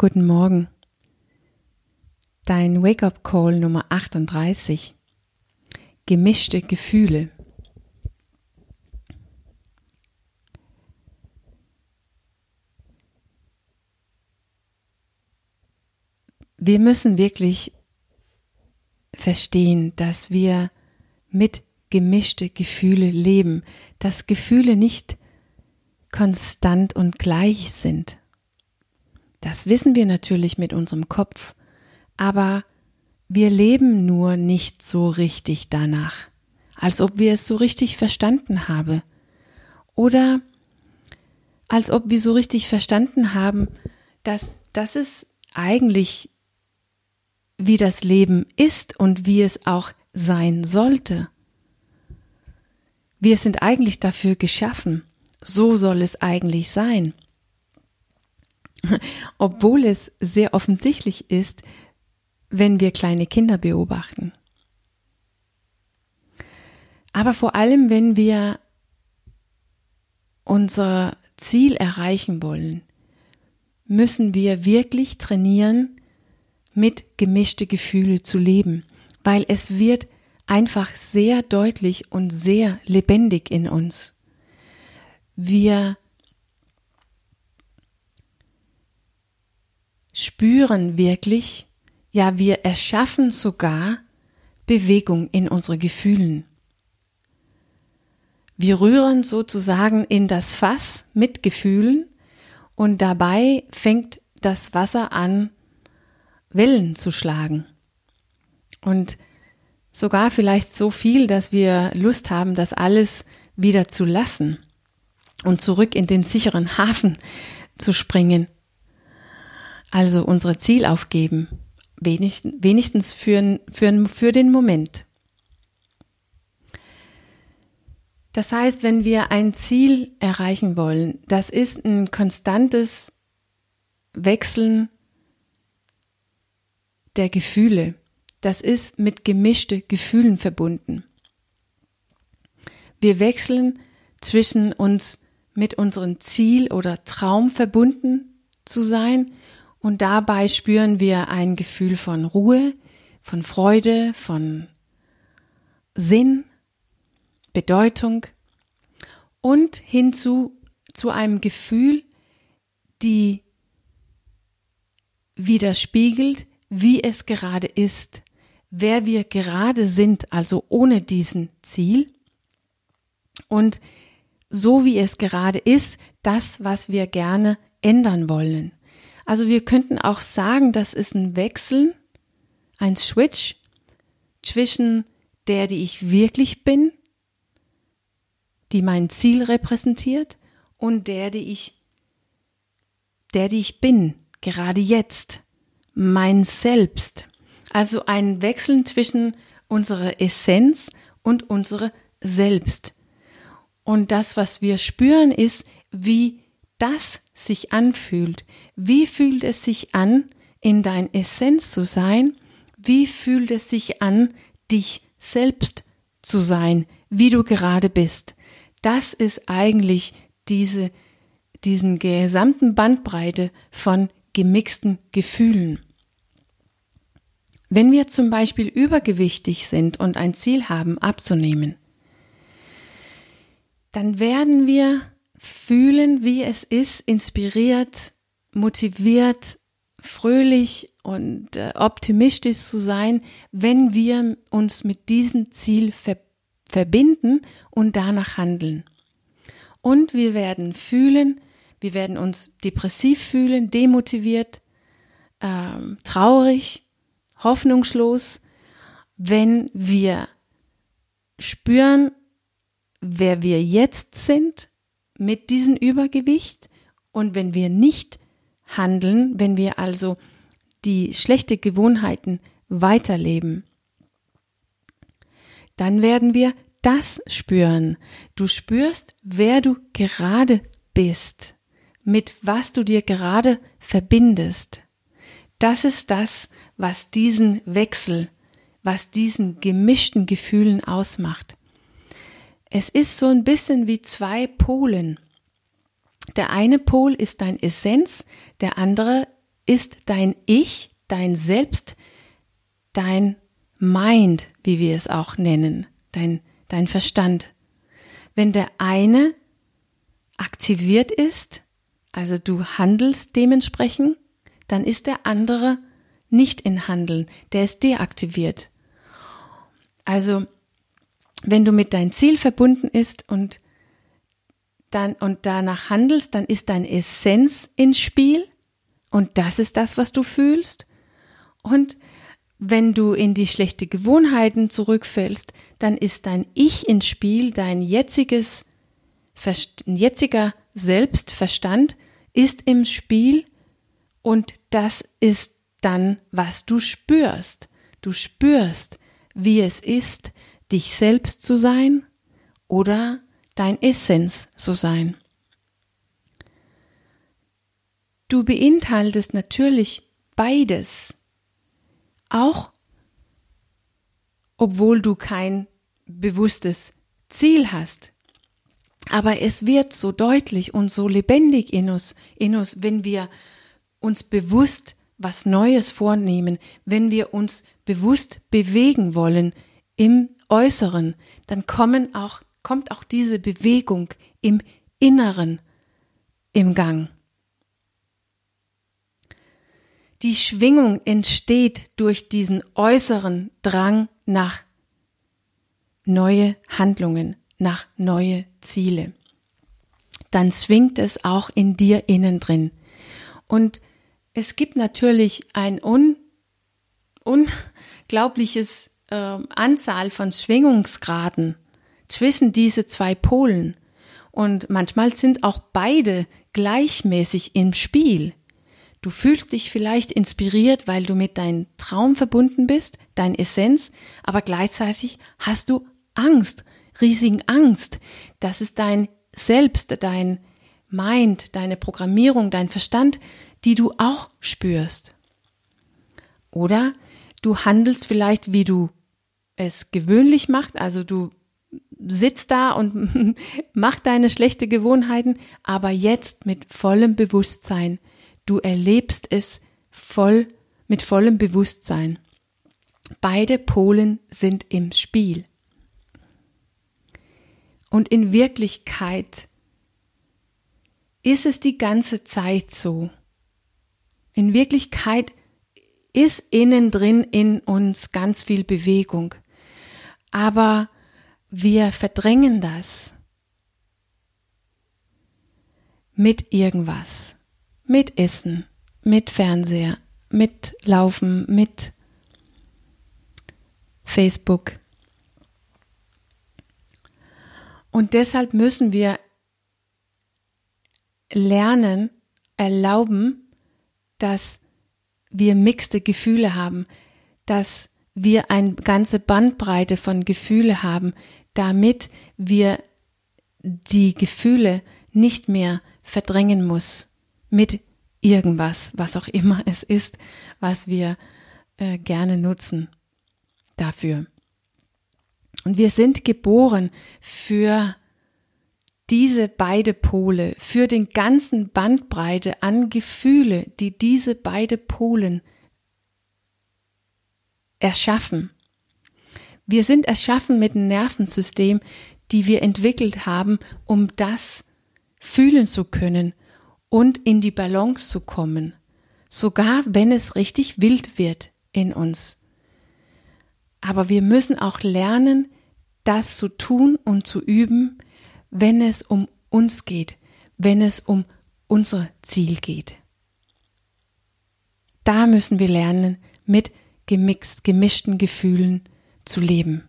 Guten Morgen. Dein Wake-up-Call Nummer 38. Gemischte Gefühle. Wir müssen wirklich verstehen, dass wir mit gemischte Gefühle leben, dass Gefühle nicht konstant und gleich sind. Das wissen wir natürlich mit unserem Kopf, aber wir leben nur nicht so richtig danach, als ob wir es so richtig verstanden haben. Oder als ob wir so richtig verstanden haben, dass das ist eigentlich wie das Leben ist und wie es auch sein sollte. Wir sind eigentlich dafür geschaffen. So soll es eigentlich sein. Obwohl es sehr offensichtlich ist, wenn wir kleine Kinder beobachten. Aber vor allem, wenn wir unser Ziel erreichen wollen, müssen wir wirklich trainieren, mit gemischte Gefühle zu leben, weil es wird einfach sehr deutlich und sehr lebendig in uns. Wir spüren wirklich, ja, wir erschaffen sogar Bewegung in unsere Gefühlen. Wir rühren sozusagen in das Fass mit Gefühlen und dabei fängt das Wasser an, Wellen zu schlagen. Und sogar vielleicht so viel, dass wir Lust haben, das alles wieder zu lassen und zurück in den sicheren Hafen zu springen. Also unsere Ziel aufgeben, wenigstens für, für, für den Moment. Das heißt, wenn wir ein Ziel erreichen wollen, das ist ein konstantes Wechseln der Gefühle. Das ist mit gemischte Gefühlen verbunden. Wir wechseln zwischen uns mit unserem Ziel oder Traum verbunden zu sein und dabei spüren wir ein Gefühl von Ruhe, von Freude, von Sinn, Bedeutung und hinzu zu einem Gefühl, die widerspiegelt, wie es gerade ist, wer wir gerade sind, also ohne diesen Ziel und so wie es gerade ist, das, was wir gerne ändern wollen. Also wir könnten auch sagen, das ist ein Wechsel, ein Switch zwischen der, die ich wirklich bin, die mein Ziel repräsentiert, und der, die ich, der, die ich bin, gerade jetzt mein Selbst. Also ein Wechseln zwischen unserer Essenz und unserer Selbst. Und das, was wir spüren, ist, wie das sich anfühlt. Wie fühlt es sich an, in dein Essenz zu sein? Wie fühlt es sich an, dich selbst zu sein, wie du gerade bist? Das ist eigentlich diese, diesen gesamten Bandbreite von gemixten Gefühlen. Wenn wir zum Beispiel übergewichtig sind und ein Ziel haben, abzunehmen, dann werden wir fühlen, wie es ist, inspiriert, motiviert, fröhlich und äh, optimistisch zu sein, wenn wir uns mit diesem Ziel ver verbinden und danach handeln. Und wir werden fühlen, wir werden uns depressiv fühlen, demotiviert, ähm, traurig, hoffnungslos, wenn wir spüren, wer wir jetzt sind mit diesem Übergewicht und wenn wir nicht handeln, wenn wir also die schlechte Gewohnheiten weiterleben, dann werden wir das spüren. Du spürst, wer du gerade bist, mit was du dir gerade verbindest. Das ist das, was diesen Wechsel, was diesen gemischten Gefühlen ausmacht. Es ist so ein bisschen wie zwei Polen. Der eine Pol ist dein Essenz, der andere ist dein Ich, dein Selbst, dein Mind, wie wir es auch nennen, dein, dein Verstand. Wenn der eine aktiviert ist, also du handelst dementsprechend, dann ist der andere nicht in Handeln, der ist deaktiviert. Also, wenn du mit dein Ziel verbunden ist und dann und danach handelst, dann ist dein Essenz ins Spiel und das ist das, was du fühlst. Und wenn du in die schlechte Gewohnheiten zurückfällst, dann ist dein Ich ins Spiel, dein jetziges, jetziger Selbstverstand ist im Spiel und das ist dann, was du spürst. Du spürst, wie es ist, dich selbst zu sein oder dein Essenz zu sein. Du beinhaltest natürlich beides, auch obwohl du kein bewusstes Ziel hast. Aber es wird so deutlich und so lebendig in uns, in uns, wenn wir uns bewusst was Neues vornehmen, wenn wir uns bewusst bewegen wollen im Äußeren, dann kommen auch, kommt auch diese Bewegung im Inneren im Gang. Die Schwingung entsteht durch diesen äußeren Drang nach neue Handlungen, nach neue Ziele. Dann schwingt es auch in dir innen drin. Und es gibt natürlich ein un, unglaubliches äh, Anzahl von Schwingungsgraden zwischen diese zwei Polen. Und manchmal sind auch beide gleichmäßig im Spiel. Du fühlst dich vielleicht inspiriert, weil du mit deinem Traum verbunden bist, dein Essenz, aber gleichzeitig hast du Angst, riesigen Angst. Das ist dein Selbst, dein Mind, deine Programmierung, dein Verstand, die du auch spürst. Oder du handelst vielleicht, wie du es gewöhnlich machst, also du sitzt da und mach deine schlechte Gewohnheiten, aber jetzt mit vollem Bewusstsein. Du erlebst es voll mit vollem Bewusstsein. Beide Polen sind im Spiel. Und in Wirklichkeit ist es die ganze Zeit so. In Wirklichkeit ist innen drin in uns ganz viel Bewegung. Aber wir verdrängen das mit irgendwas. Mit Essen, mit Fernseher, mit Laufen, mit Facebook. Und deshalb müssen wir lernen, erlauben, dass wir mixte Gefühle haben, dass wir eine ganze Bandbreite von Gefühle haben, damit wir die Gefühle nicht mehr verdrängen muss mit irgendwas, was auch immer es ist, was wir äh, gerne nutzen dafür. Und wir sind geboren für diese beide Pole, für den ganzen Bandbreite an Gefühle, die diese beide Polen erschaffen. Wir sind erschaffen mit einem Nervensystem, die wir entwickelt haben, um das fühlen zu können und in die Balance zu kommen, sogar wenn es richtig wild wird in uns. Aber wir müssen auch lernen, das zu tun und zu üben, wenn es um uns geht, wenn es um unser Ziel geht. Da müssen wir lernen, mit gemixt, gemischten Gefühlen zu leben.